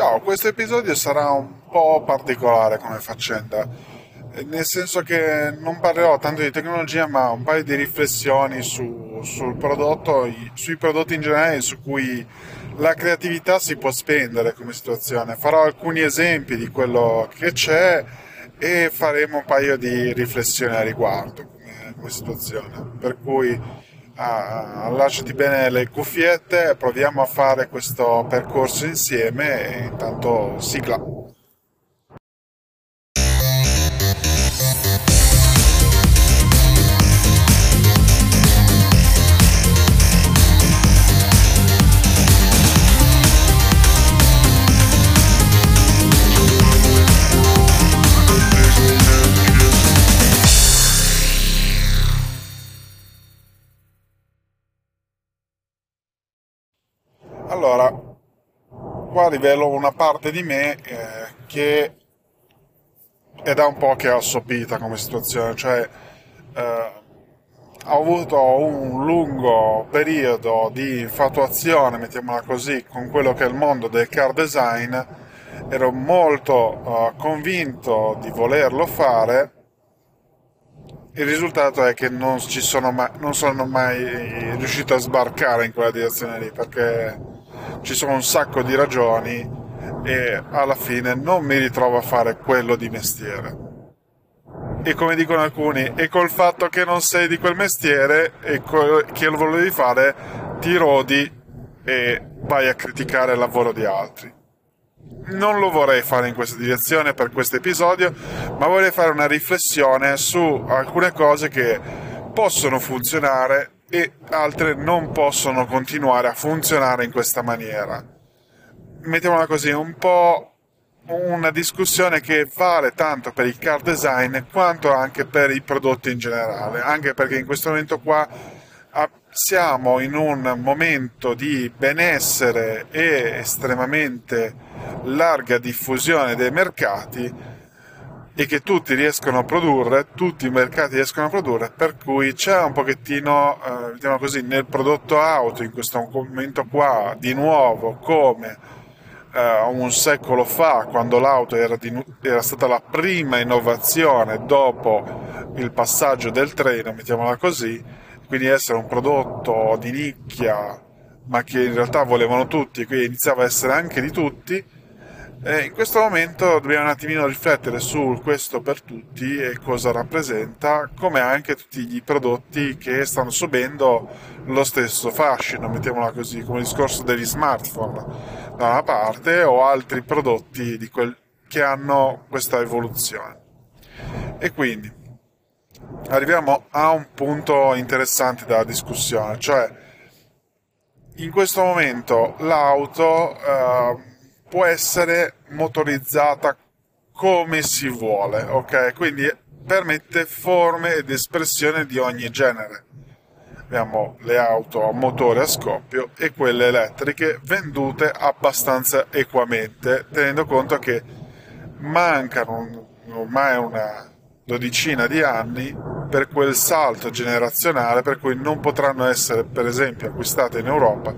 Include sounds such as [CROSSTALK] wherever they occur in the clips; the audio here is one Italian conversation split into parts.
Ciao, questo episodio sarà un po' particolare come faccenda, nel senso che non parlerò tanto di tecnologia, ma un paio di riflessioni su, sul prodotto, sui prodotti in generale su cui la creatività si può spendere come situazione. Farò alcuni esempi di quello che c'è e faremo un paio di riflessioni a riguardo come, come situazione. Per cui ah, allacciati bene le cuffiette, proviamo a fare questo percorso insieme intanto sigla. Allora, qua rivelo una parte di me eh, che è da un po' che è assopita come situazione, cioè eh, ho avuto un lungo periodo di infatuazione, mettiamola così, con quello che è il mondo del car design, ero molto uh, convinto di volerlo fare, il risultato è che non, sono mai, non sono mai riuscito a sbarcare in quella direzione lì perché ci sono un sacco di ragioni e alla fine non mi ritrovo a fare quello di mestiere. E come dicono alcuni, e col fatto che non sei di quel mestiere e che lo volevi fare, ti rodi e vai a criticare il lavoro di altri. Non lo vorrei fare in questa direzione per questo episodio, ma vorrei fare una riflessione su alcune cose che possono funzionare e altre non possono continuare a funzionare in questa maniera. Mettiamola così, un po' una discussione che vale tanto per il car design quanto anche per i prodotti in generale, anche perché in questo momento qua siamo in un momento di benessere e estremamente larga diffusione dei mercati e che tutti riescono a produrre, tutti i mercati riescono a produrre, per cui c'è un pochettino, eh, diciamo così, nel prodotto auto in questo momento qua, di nuovo, come eh, un secolo fa, quando l'auto era, di, era, stata la prima innovazione dopo il passaggio del treno, mettiamola così, quindi essere un prodotto di nicchia, ma che in realtà volevano tutti, quindi iniziava a essere anche di tutti, eh, in questo momento dobbiamo un attimino riflettere su questo per tutti e cosa rappresenta, come anche tutti i prodotti che stanno subendo lo stesso fascino, mettiamola così, come il discorso degli smartphone da una parte o altri prodotti quel, che hanno questa evoluzione. E quindi arriviamo a un punto interessante della discussione, cioè in questo momento l'auto... Eh, può essere motorizzata come si vuole, ok? Quindi permette forme ed espressioni di ogni genere. Abbiamo le auto a motore a scoppio e quelle elettriche vendute abbastanza equamente, tenendo conto che mancano ormai una dodicina di anni per quel salto generazionale per cui non potranno essere per esempio acquistate in Europa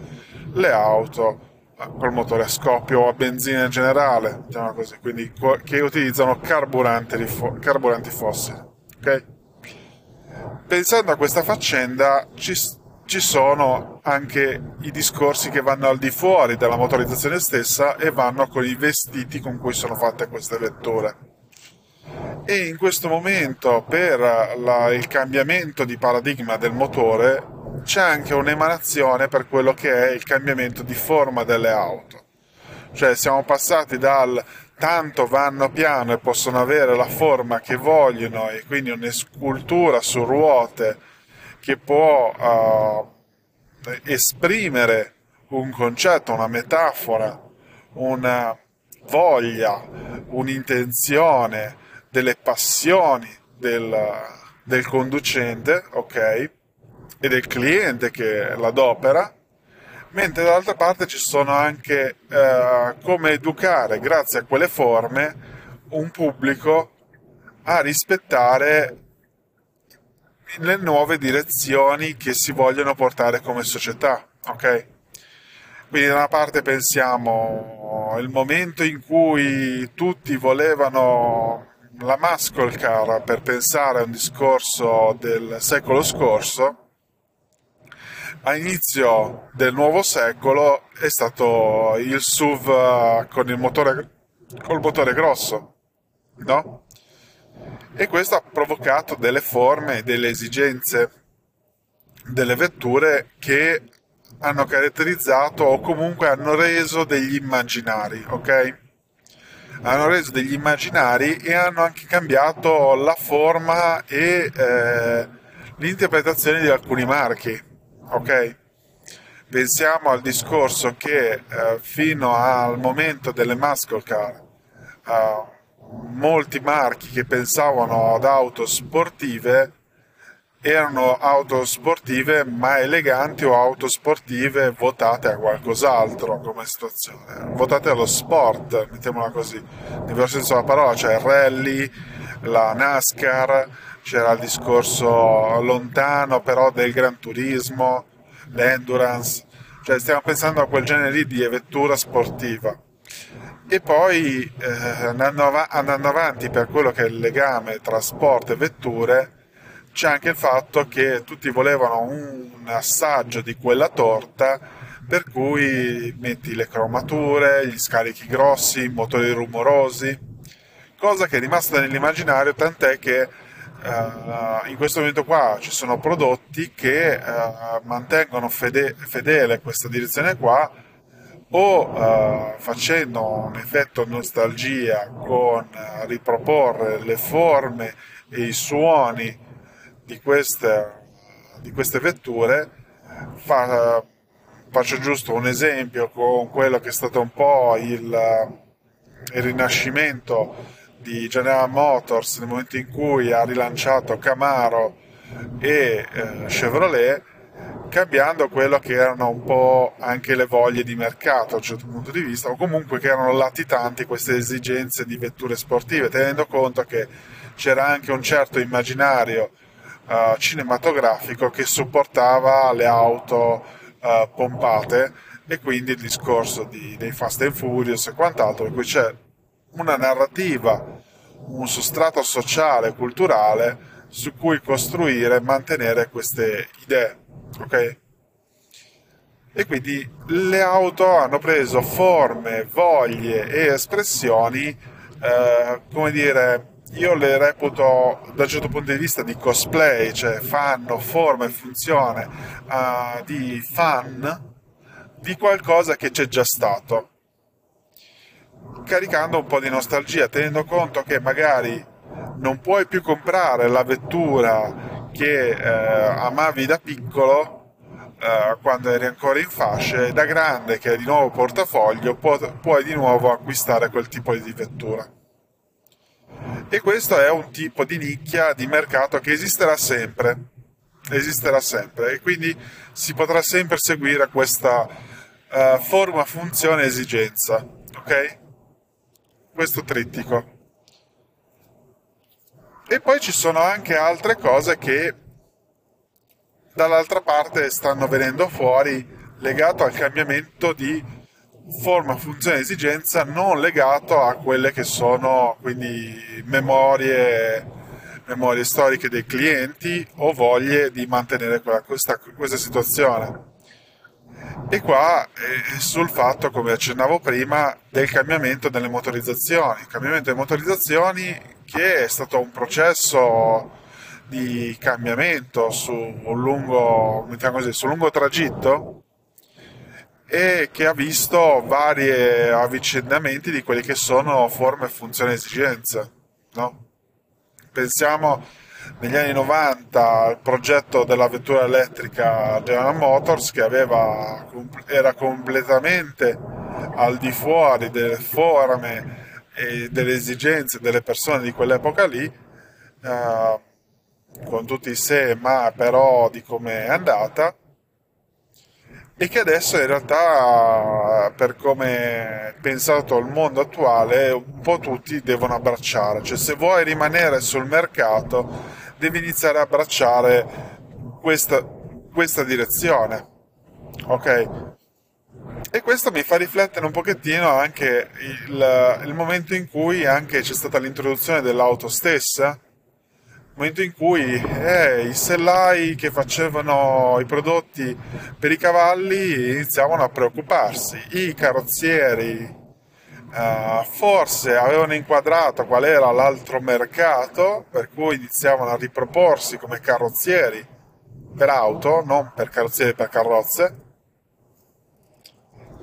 le auto col motore a scoppio o a benzina in generale, diciamo così, quindi che utilizzano carburanti, carburanti fossili. Okay? Pensando a questa faccenda ci, ci sono anche i discorsi che vanno al di fuori della motorizzazione stessa e vanno con i vestiti con cui sono fatte queste vetture. E in questo momento, per la, il cambiamento di paradigma del motore, c'è anche un'emanazione per quello che è il cambiamento di forma delle auto. Cioè siamo passati dal tanto vanno piano e possono avere la forma che vogliono e quindi un'escultura su ruote che può uh, esprimere un concetto, una metafora, una voglia, un'intenzione, delle passioni del, del conducente, ok? E del cliente che l'adopera, mentre dall'altra parte ci sono anche eh, come educare, grazie a quelle forme, un pubblico a rispettare le nuove direzioni che si vogliono portare come società, ok? Quindi da una parte pensiamo il momento in cui tutti volevano la muscle car per pensare a un discorso del secolo scorso, a inizio del nuovo secolo è stato il SUV eh, con il motore, col motore grosso, no? E questo ha provocato delle forme delle esigenze delle vetture che hanno caratterizzato o comunque hanno reso degli immaginari, ok? Hanno reso degli immaginari e hanno anche cambiato la forma e eh, l'interpretazione di alcuni marchi, ok? Pensiamo al discorso che eh, fino al momento delle muscle eh, molti marchi che pensavano ad auto sportive erano auto sportive ma eleganti o auto sportive votate a qualcos'altro come situazione, votate allo sport, mettiamola così, nel vero senso della parola, cioè il rally, la NASCAR, c'era il discorso lontano però del gran turismo, l'endurance, cioè stiamo pensando a quel genere lì di vettura sportiva. E poi eh, andando, av- andando avanti per quello che è il legame tra sport e vetture, c'è anche il fatto che tutti volevano un assaggio di quella torta per cui metti le cromature, gli scarichi grossi, i motori rumorosi, cosa che è rimasta nell'immaginario tant'è che uh, in questo momento qua ci sono prodotti che uh, mantengono fede- fedele questa direzione qua o uh, facendo un effetto nostalgia con riproporre le forme e i suoni di queste, di queste vetture fa, faccio giusto un esempio con quello che è stato un po' il, il rinascimento di General Motors nel momento in cui ha rilanciato Camaro e eh, Chevrolet cambiando quello che erano un po' anche le voglie di mercato a un certo punto di vista o comunque che erano latitanti queste esigenze di vetture sportive tenendo conto che c'era anche un certo immaginario uh, cinematografico che supportava le auto uh, pompate e quindi il discorso di, dei Fast and Furious e quant'altro, per cui c'è una narrativa, un sostrato sociale, culturale su cui costruire e mantenere queste idee, ok? E quindi le auto hanno preso forme, voglie e espressioni, eh, come dire, io le reputo da un certo punto di vista di cosplay, cioè fanno forma e funzione uh, di fan di qualcosa che c'è già stato, caricando un po' di nostalgia, tenendo conto che magari non puoi più comprare la vettura che eh, amavi da piccolo eh, quando eri ancora in fasce da grande che hai di nuovo portafoglio pu- puoi di nuovo acquistare quel tipo di vettura. E questo è un tipo di nicchia di mercato che esisterà sempre, esisterà sempre e quindi si potrà sempre seguire questa uh, forma, funzione, esigenza, ok? Questo trittico. E poi ci sono anche altre cose che dall'altra parte stanno venendo fuori legato al cambiamento di forma, funzione, esigenza non legato a quelle che sono quindi memorie, memorie storiche dei clienti o voglie di mantenere questa, questa situazione. E qua è sul fatto, come accennavo prima, del cambiamento delle motorizzazioni. Il cambiamento delle motorizzazioni che è stato un processo di cambiamento su un lungo, così, su un lungo tragitto e che ha visto vari avvicendamenti di quelli che sono forme, funzioni e esigenze. No? Pensiamo negli anni 90 al progetto della vettura elettrica General Motors che aveva, era completamente al di fuori delle forme e delle esigenze delle persone di quell'epoca lì, eh, con tutti i se ma però di come è andata e che adesso in realtà per come è pensato il mondo attuale un po' tutti devono abbracciare. Cioè se vuoi rimanere sul mercato devi iniziare a abbracciare questa, questa direzione ok? E questo mi fa riflettere un pochettino anche il, il momento in cui anche c'è stata l'introduzione dell'auto stessa, momento in cui eh, i sellai che facevano i prodotti per i cavalli iniziavano a preoccuparsi, i carrozzieri uh, forse avevano inquadrato qual era l'altro mercato, per cui iniziavano a riproporsi come carrozzieri per auto, non per carrozzieri per carrozze,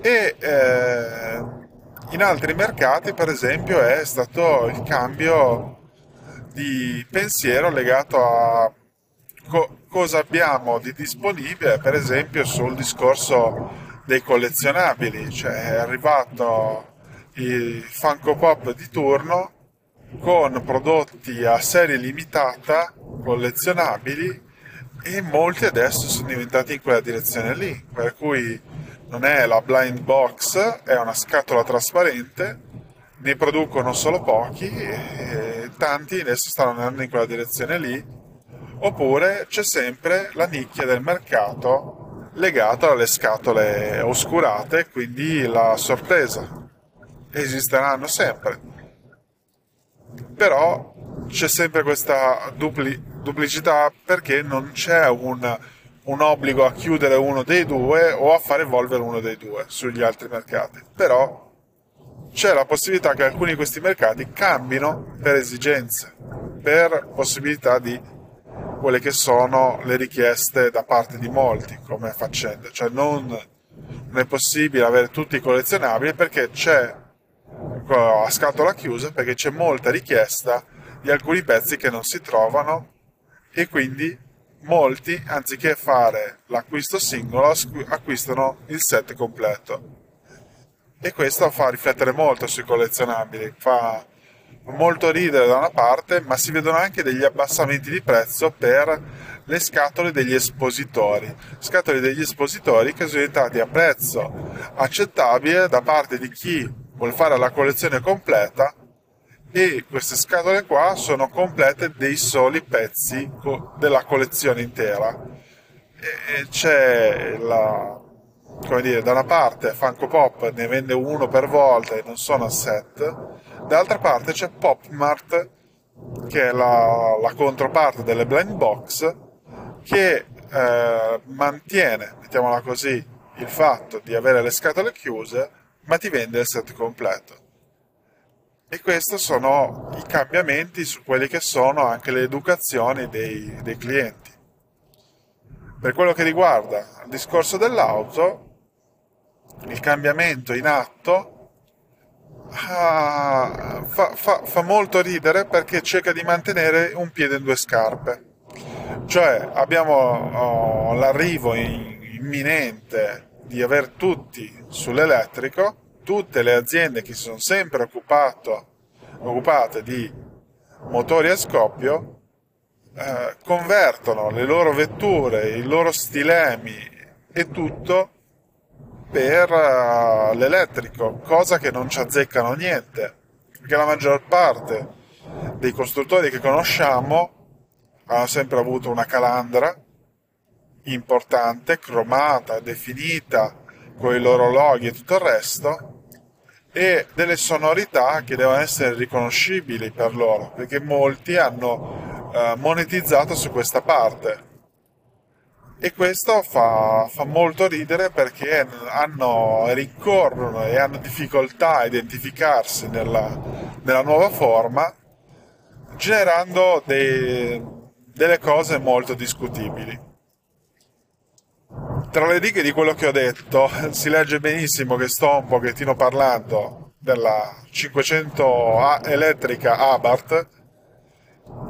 e eh, in altri mercati, per esempio, è stato il cambio di pensiero legato a co- cosa abbiamo di disponibile, per esempio sul discorso dei collezionabili, cioè è arrivato il Funko Pop di turno con prodotti a serie limitata, collezionabili e molti adesso sono diventati in quella direzione lì, per cui non è la blind box, è una scatola trasparente, ne producono solo pochi tanti adesso stanno andando in quella direzione lì, oppure c'è sempre la nicchia del mercato legata alle scatole oscurate, quindi la sorpresa. Esisteranno sempre. Però c'è sempre questa dupli- duplicità perché non c'è un un obbligo a chiudere uno dei due o a far evolvere uno dei due sugli altri mercati. Però c'è la possibilità che alcuni di questi mercati cambino per esigenze, per possibilità di quelle che sono le richieste da parte di molti come faccende. Cioè non, non è possibile avere tutti i collezionabili perché c'è a scatola chiusa perché c'è molta richiesta di alcuni pezzi che non si trovano e quindi molti, anziché fare l'acquisto singolo, acquistano il set completo. E questo fa riflettere molto sui collezionabili, fa molto ridere da una parte, ma si vedono anche degli abbassamenti di prezzo per le scatole degli espositori. Scatole degli espositori che sono diventati a prezzo accettabile da parte di chi vuole fare la collezione completa e queste scatole qua sono complete dei soli pezzi della collezione intera e c'è la come dire da una parte Funko Pop ne vende uno per volta e non sono a set dall'altra parte c'è Pop Mart che è la, la controparte delle blind box che eh, mantiene mettiamola così il fatto di avere le scatole chiuse ma ti vende il set completo e questi sono i cambiamenti su quelle che sono anche le educazioni dei, dei clienti. Per quello che riguarda il discorso dell'auto, il cambiamento in atto ah, fa, fa, fa, molto ridere perché cerca di mantenere un piede in due scarpe. Cioè abbiamo oh, l'arrivo in, imminente di aver tutti sull'elettrico tutte le aziende che si sono sempre occupate di motori a scoppio eh, convertono le loro vetture, i loro stilemi e tutto per uh, l'elettrico, cosa che non ci azzeccano niente, perché la maggior parte dei costruttori che conosciamo hanno sempre avuto una calandra importante, cromata, definita, con i loro loghi e tutto il resto, e delle sonorità che devono essere riconoscibili per loro, perché molti hanno eh, monetizzato su questa parte. E questo fa, fa molto ridere perché hanno, ricorrono e hanno difficoltà a identificarsi nella, nella nuova forma, generando dei, delle cose molto discutibili. Tra le righe di quello che ho detto si legge benissimo che sto un pochettino parlando della 500 elettrica Abarth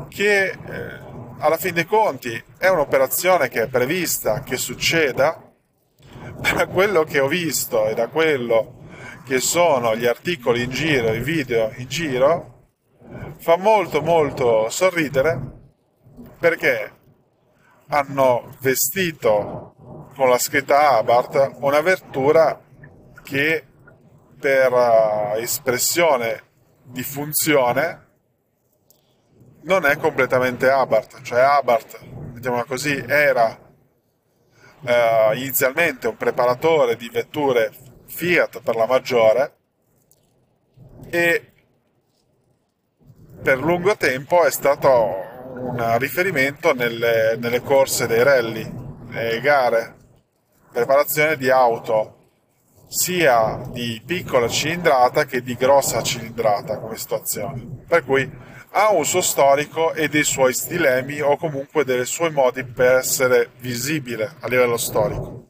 che eh, alla fin dei conti è un'operazione che è prevista che succeda [LAUGHS] da quello che ho visto e da quello che sono gli articoli in giro, i video in giro fa molto molto sorridere perché hanno vestito con la scritta Abarth una vettura che per uh, espressione di funzione non è completamente Abarth, cioè Abarth, mettiamola così, era uh, inizialmente un preparatore di vetture Fiat per la maggiore e per lungo tempo è stato un riferimento nelle, nelle corse dei rally, e gare, preparazione di auto sia di piccola cilindrata che di grossa cilindrata come situazione. Per cui ha un suo storico e dei suoi stilemi o comunque dei suoi modi per essere visibile a livello storico.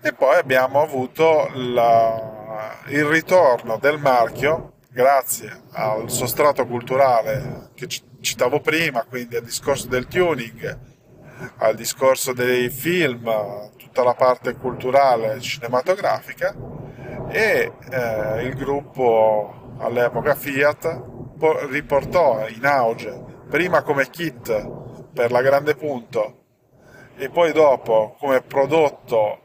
E poi abbiamo avuto la, il ritorno del marchio grazie al sostrato culturale che citavo prima, quindi al discorso del tuning, al discorso dei film, tutta la parte culturale cinematografica e eh, il gruppo all'epoca Fiat riportò in auge prima come kit per la grande punto e poi dopo come prodotto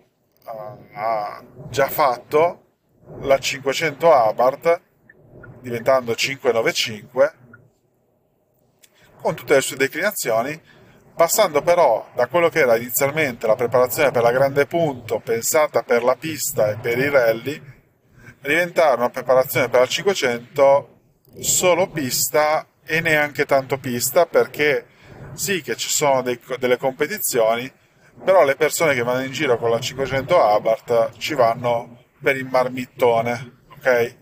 uh, già fatto la 500 Abarth diventando 595 con tutte le sue declinazioni passando però da quello che era inizialmente la preparazione per la grande punto pensata per la pista e per i rally diventare una preparazione per la 500 solo pista e neanche tanto pista perché sì che ci sono dei, delle competizioni però le persone che vanno in giro con la 500 Abarth ci vanno per il marmittone ok?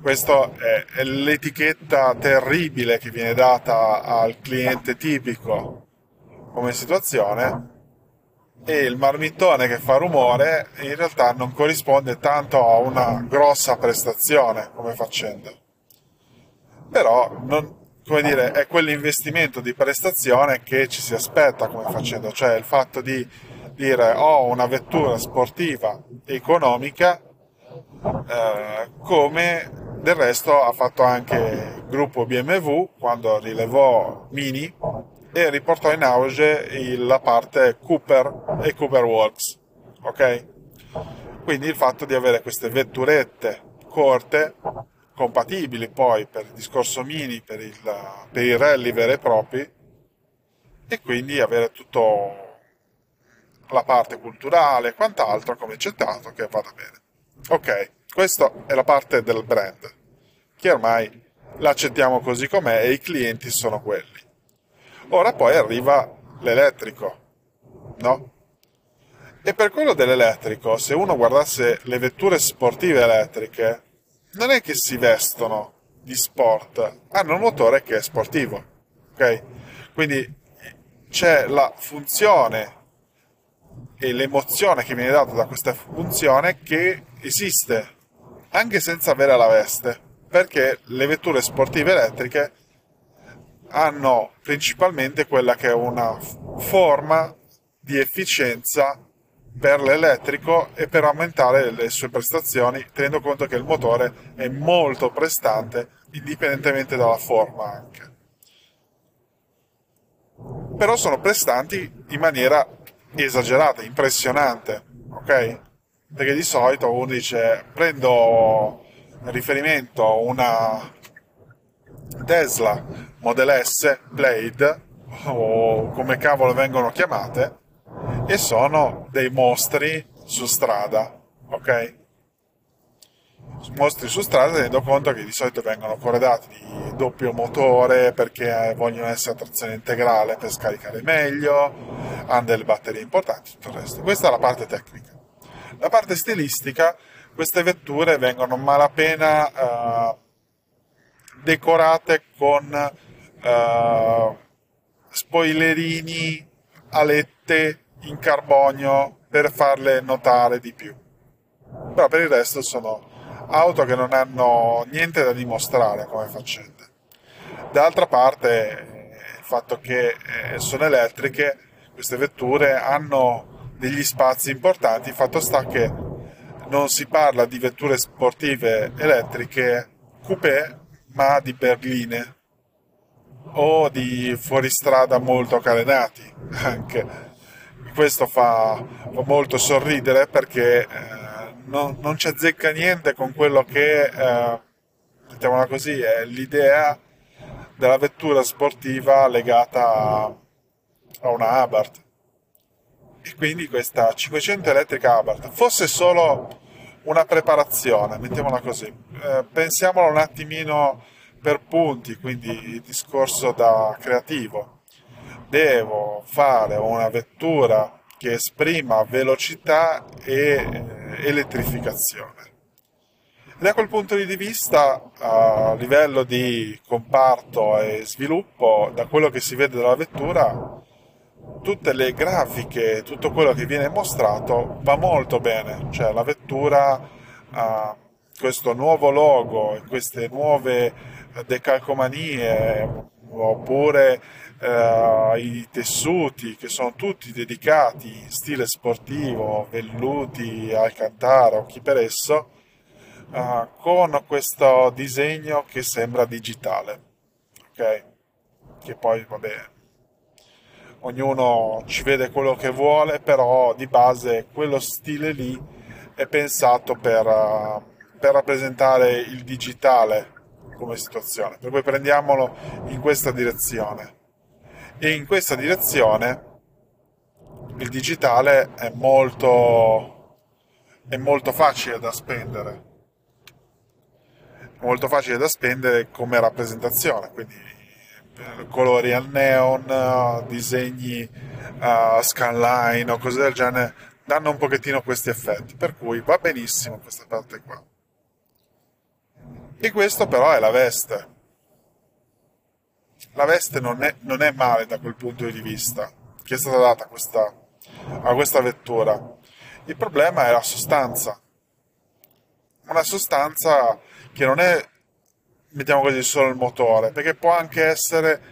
Questa è, è l'etichetta terribile che viene data al cliente tipico come situazione e il marmittone che fa rumore in realtà non corrisponde tanto a una grossa prestazione come faccenda però non, come dire, è quell'investimento di prestazione che ci si aspetta come faccenda cioè il fatto di dire ho una vettura sportiva economica eh, come del resto ha fatto anche il gruppo BMW quando rilevò Mini e riportò in auge la parte Cooper e Cooper Works. Ok? Quindi il fatto di avere queste vetturette corte, compatibili poi per il discorso Mini, per, il, per i rally veri e propri, e quindi avere tutto la parte culturale e quant'altro come accettato che vada bene. Ok, questa è la parte del brand, che ormai l'accettiamo così com'è e i clienti sono quelli. Ora poi arriva l'elettrico, no? E per quello dell'elettrico, se uno guardasse le vetture sportive elettriche, non è che si vestono di sport, hanno un motore che è sportivo, ok? Quindi c'è la funzione e l'emozione che viene data da questa funzione che esiste anche senza avere la veste, perché le vetture sportive elettriche hanno principalmente quella che è una forma di efficienza per l'elettrico e per aumentare le sue prestazioni, tenendo conto che il motore è molto prestante indipendentemente dalla forma anche. Però sono prestanti in maniera esagerata, impressionante, ok? Perché di solito uno dice prendo riferimento una Tesla Model S Blade o come cavolo vengono chiamate e sono dei mostri su strada, ok? Mostri su strada tenendo conto che di solito vengono corredati di doppio motore perché vogliono essere a trazione integrale per scaricare meglio, hanno delle batterie importanti, tutto il resto. Questa è la parte tecnica. La parte stilistica, queste vetture vengono malapena uh, decorate con uh, spoilerini, alette in carbonio per farle notare di più. Però per il resto sono auto che non hanno niente da dimostrare come faccende. D'altra parte, il fatto che eh, sono elettriche, queste vetture hanno degli spazi importanti, fatto sta che non si parla di vetture sportive elettriche coupé, ma di berline o di fuoristrada molto carenati [LAUGHS] anche. Questo fa, fa molto sorridere perché eh, non, non ci azzecca niente con quello che, eh, mettiamola così, è l'idea della vettura sportiva legata a, una Abarth. e quindi questa 500 elettrica Abarth fosse solo una preparazione, mettiamola così. Eh, pensiamolo un attimino per punti, quindi discorso da creativo. Devo fare una vettura che esprima velocità e eh, elettrificazione. Da quel punto di vista, a livello di comparto e sviluppo, da quello che si vede dalla vettura, tutte le grafiche, tutto quello che viene mostrato va molto bene, cioè la vettura ha questo nuovo logo queste nuove decalcomanie oppure eh, i tessuti che sono tutti dedicati in stile sportivo, velluti, alcantara o chi per esso, eh, con questo disegno che sembra digitale, ok? Che poi vabbè ognuno ci vede quello che vuole, però di base quello stile lì è pensato per, uh, per rappresentare il digitale come situazione. Per cui prendiamolo in questa direzione. E in questa direzione il digitale è molto, è molto facile da spendere. Molto facile da spendere come rappresentazione, quindi colori al neon, disegni uh, scanline o cose del genere, danno un pochettino questi effetti, per cui va benissimo questa parte qua. E questo però è la veste. La veste non è, non è male da quel punto di vista che è stata data a questa, a questa vettura. Il problema è la sostanza. Una sostanza che non è mettiamo così, solo il motore, perché può anche essere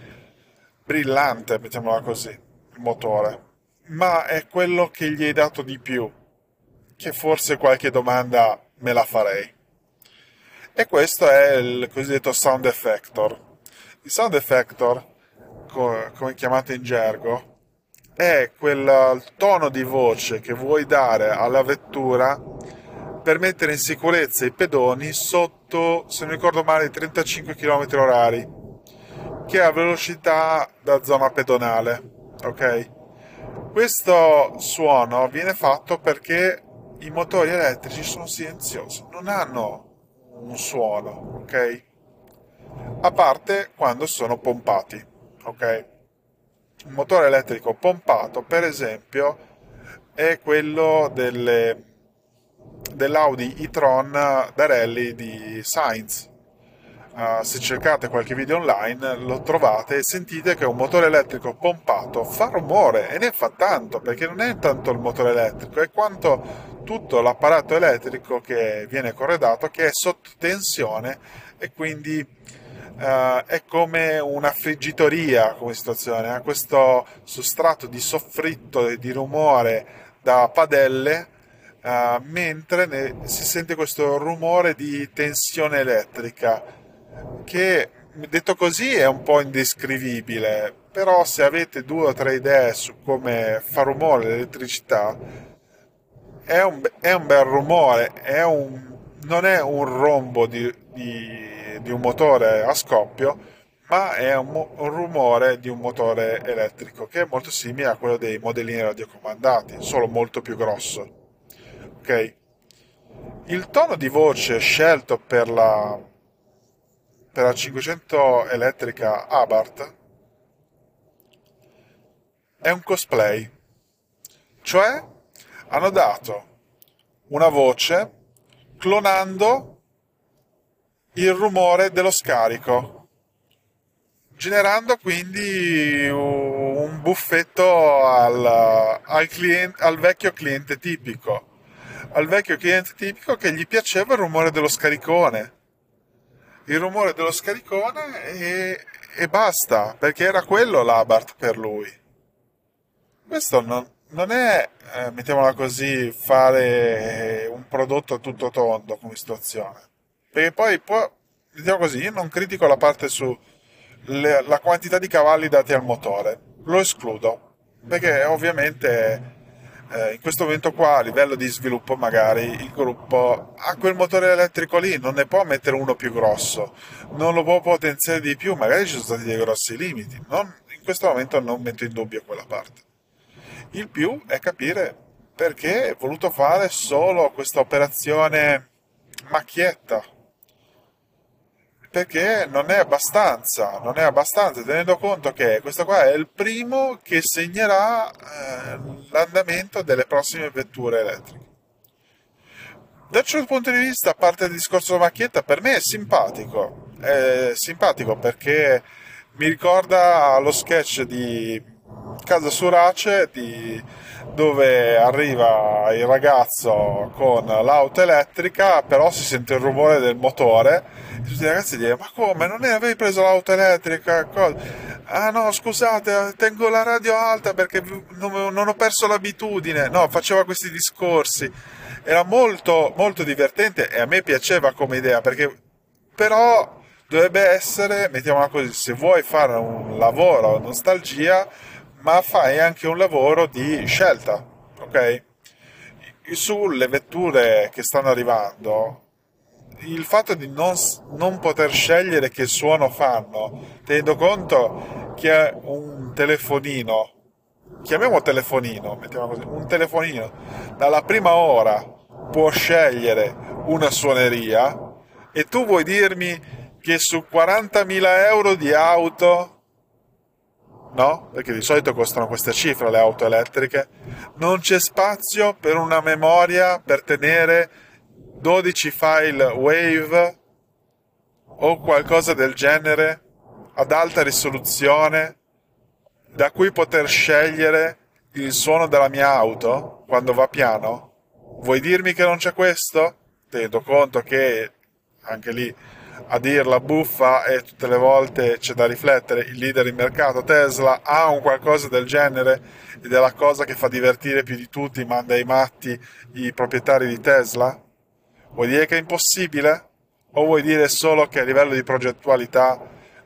brillante, mettiamola così, il motore, ma è quello che gli hai dato di più, che forse qualche domanda me la farei. E questo è il cosiddetto sound effector. Il sound effector, come chiamato in gergo, è quel tono di voce che vuoi dare alla vettura per mettere in sicurezza i pedoni sotto, se non ricordo male, 35 km h che ha velocità da zona pedonale. Ok? Questo suono viene fatto perché i motori elettrici sono silenziosi, non hanno un suono, ok? A parte quando sono pompati, ok? Un motore elettrico pompato, per esempio, è quello delle dell'Audi e-tron da rally di Sainz. Uh, se cercate qualche video online lo trovate e sentite che un motore elettrico pompato fa rumore e ne fa tanto perché non è tanto il motore elettrico è quanto tutto l'apparato elettrico che viene corredato che è sotto tensione e quindi uh, è come una friggitoria come situazione ha questo sostrato di soffritto e di rumore da padelle uh, mentre ne, si sente questo rumore di tensione elettrica che detto così è un po' indescrivibile, però se avete due o tre idee su come fa rumore l'elettricità, è un, è un bel rumore, è un, non è un rombo di, di, di, un motore a scoppio, ma è un, un, rumore di un motore elettrico che è molto simile a quello dei modellini radiocomandati, solo molto più grosso ok? Il tono di voce scelto per la, per la 500 elettrica Abarth è un cosplay, cioè hanno dato una voce clonando il rumore dello scarico, generando quindi un buffetto al, al, cliente, al vecchio cliente tipico al vecchio cliente tipico che gli piaceva il rumore dello scaricone. Il rumore dello scaricone e, e basta, perché era quello l'Abarth per lui. Questo non, non è, eh, mettiamola così, fare un prodotto a tutto tondo come situazione. Perché poi, può, diciamo così, io non critico la parte su le, la quantità di cavalli dati al motore, lo escludo. Perché ovviamente eh, in questo momento qua a livello di sviluppo magari il gruppo ha quel motore elettrico lì, non ne può mettere uno più grosso, non lo può potenziare di più, magari ci sono stati dei grossi limiti, non, in questo momento non metto in dubbio quella parte. Il più è capire perché è voluto fare solo questa operazione macchietta. Perché non è abbastanza, non è abbastanza, tenendo conto che questo qua è il primo che segnerà eh, l'andamento delle prossime vetture elettriche. Da un certo punto di vista, a parte il discorso macchietta, per me è simpatico. È simpatico perché mi ricorda lo sketch di Casa Surace di, dove arriva il ragazzo con l'auto elettrica, però si sente il rumore del motore. E tutti i ragazzi dicono: Ma come? Non avevi preso l'auto elettrica? Cosa? Ah no, scusate, tengo la radio alta perché non, non ho perso l'abitudine. No, faceva questi discorsi era molto, molto divertente e a me piaceva come idea perché però dovrebbe essere, mettiamola così, se vuoi fare un lavoro nostalgia, ma fai anche un lavoro di scelta, ok? Sulle vetture che stanno arrivando, il fatto di non, non, poter scegliere che suono fanno, tenendo conto che un telefonino, chiamiamo telefonino, mettiamo così, un telefonino, dalla prima ora può scegliere una suoneria e tu vuoi dirmi che su 40.000 euro di auto no? Perché di solito costano queste cifre le auto elettriche. Non c'è spazio per una memoria per tenere 12 file wave o qualcosa del genere ad alta risoluzione da cui poter scegliere il suono della mia auto quando va piano? Vuoi dirmi che non c'è questo? Tenendo conto che anche lì a dirla buffa e tutte le volte c'è da riflettere, il leader in mercato Tesla ha un qualcosa del genere ed è la cosa che fa divertire più di tutti, manda ai matti i proprietari di Tesla? Vuoi dire che è impossibile? O vuoi dire solo che a livello di progettualità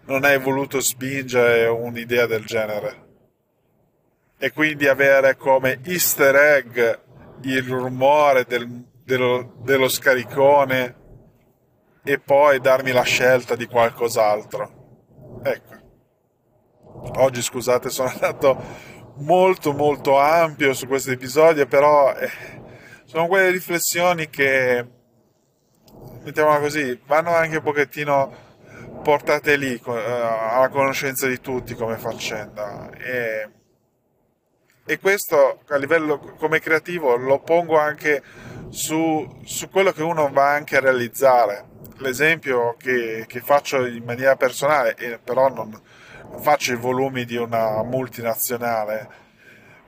non hai voluto spingere un'idea del genere? E quindi avere come easter egg il rumore del, dello, dello scaricone e poi darmi la scelta di qualcos'altro. Ecco. Oggi scusate, sono andato molto molto ampio su questo episodio, però eh, sono quelle riflessioni che, mettiamola così, vanno anche un pochettino portate lì eh, alla conoscenza di tutti come faccenda. E e questo a livello come creativo lo pongo anche su, su quello che uno va anche a realizzare. L'esempio che, che faccio in maniera personale, e però non faccio i volumi di una multinazionale,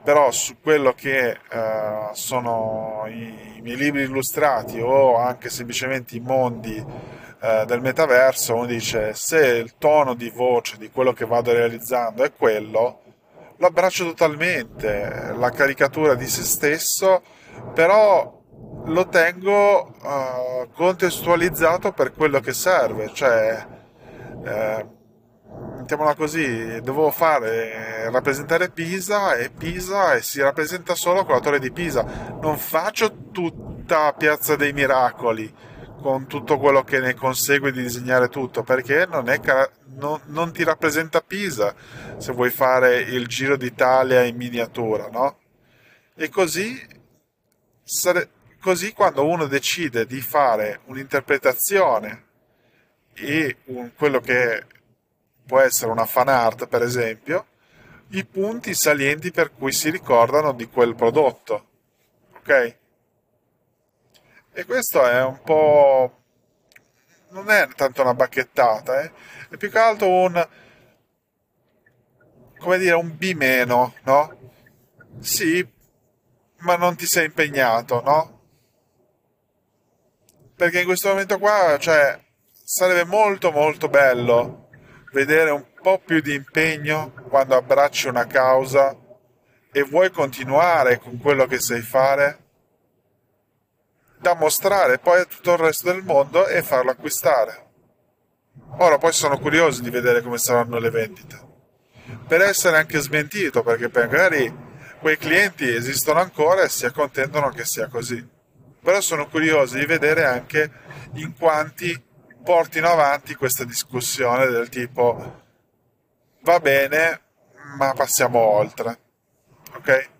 però su quello che uh, sono i, i, miei libri illustrati o anche semplicemente i mondi uh, del metaverso, uno dice se il tono di voce di quello che vado realizzando è quello, lo abbraccio totalmente, la caricatura di se stesso, però lo tengo uh, contestualizzato per quello che serve, cioè eh, mettiamola così, dovevo fare rappresentare Pisa e Pisa e si rappresenta solo con la torre di Pisa, non faccio tutta Piazza dei Miracoli con tutto quello che ne consegue di disegnare tutto, perché non, è, non, non ti rappresenta Pisa se vuoi fare il Giro d'Italia in miniatura, no? E così, sare, così quando uno decide di fare un'interpretazione e un, quello che può essere una fan art, per esempio, i punti salienti per cui si ricordano di quel prodotto. Ok? E questo è un po'. non è tanto una bacchettata, eh? è più che altro un. come dire, un B meno, no? Sì, ma non ti sei impegnato, no? Perché in questo momento qua, cioè, sarebbe molto molto bello vedere un po' più di impegno quando abbracci una causa e vuoi continuare con quello che sai fare da mostrare poi a tutto il resto del mondo e farlo acquistare. Ora poi sono curioso di vedere come saranno le vendite. Per essere anche smentito, perché magari quei clienti esistono ancora e si accontentano che sia così. Però sono curioso di vedere anche in quanti portino avanti questa discussione del tipo va bene, ma passiamo oltre. Ok?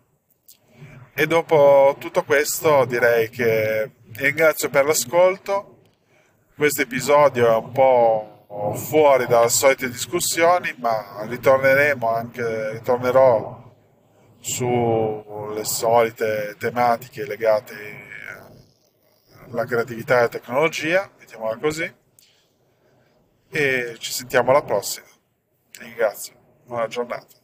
E dopo tutto questo direi che ringrazio per l'ascolto. Questo episodio è un po' fuori dalle solite discussioni, ma ritorneremo anche, ritornerò sulle solite tematiche legate alla creatività e alla tecnologia, mettiamola così. E ci sentiamo alla prossima. Ringrazio. Buona giornata.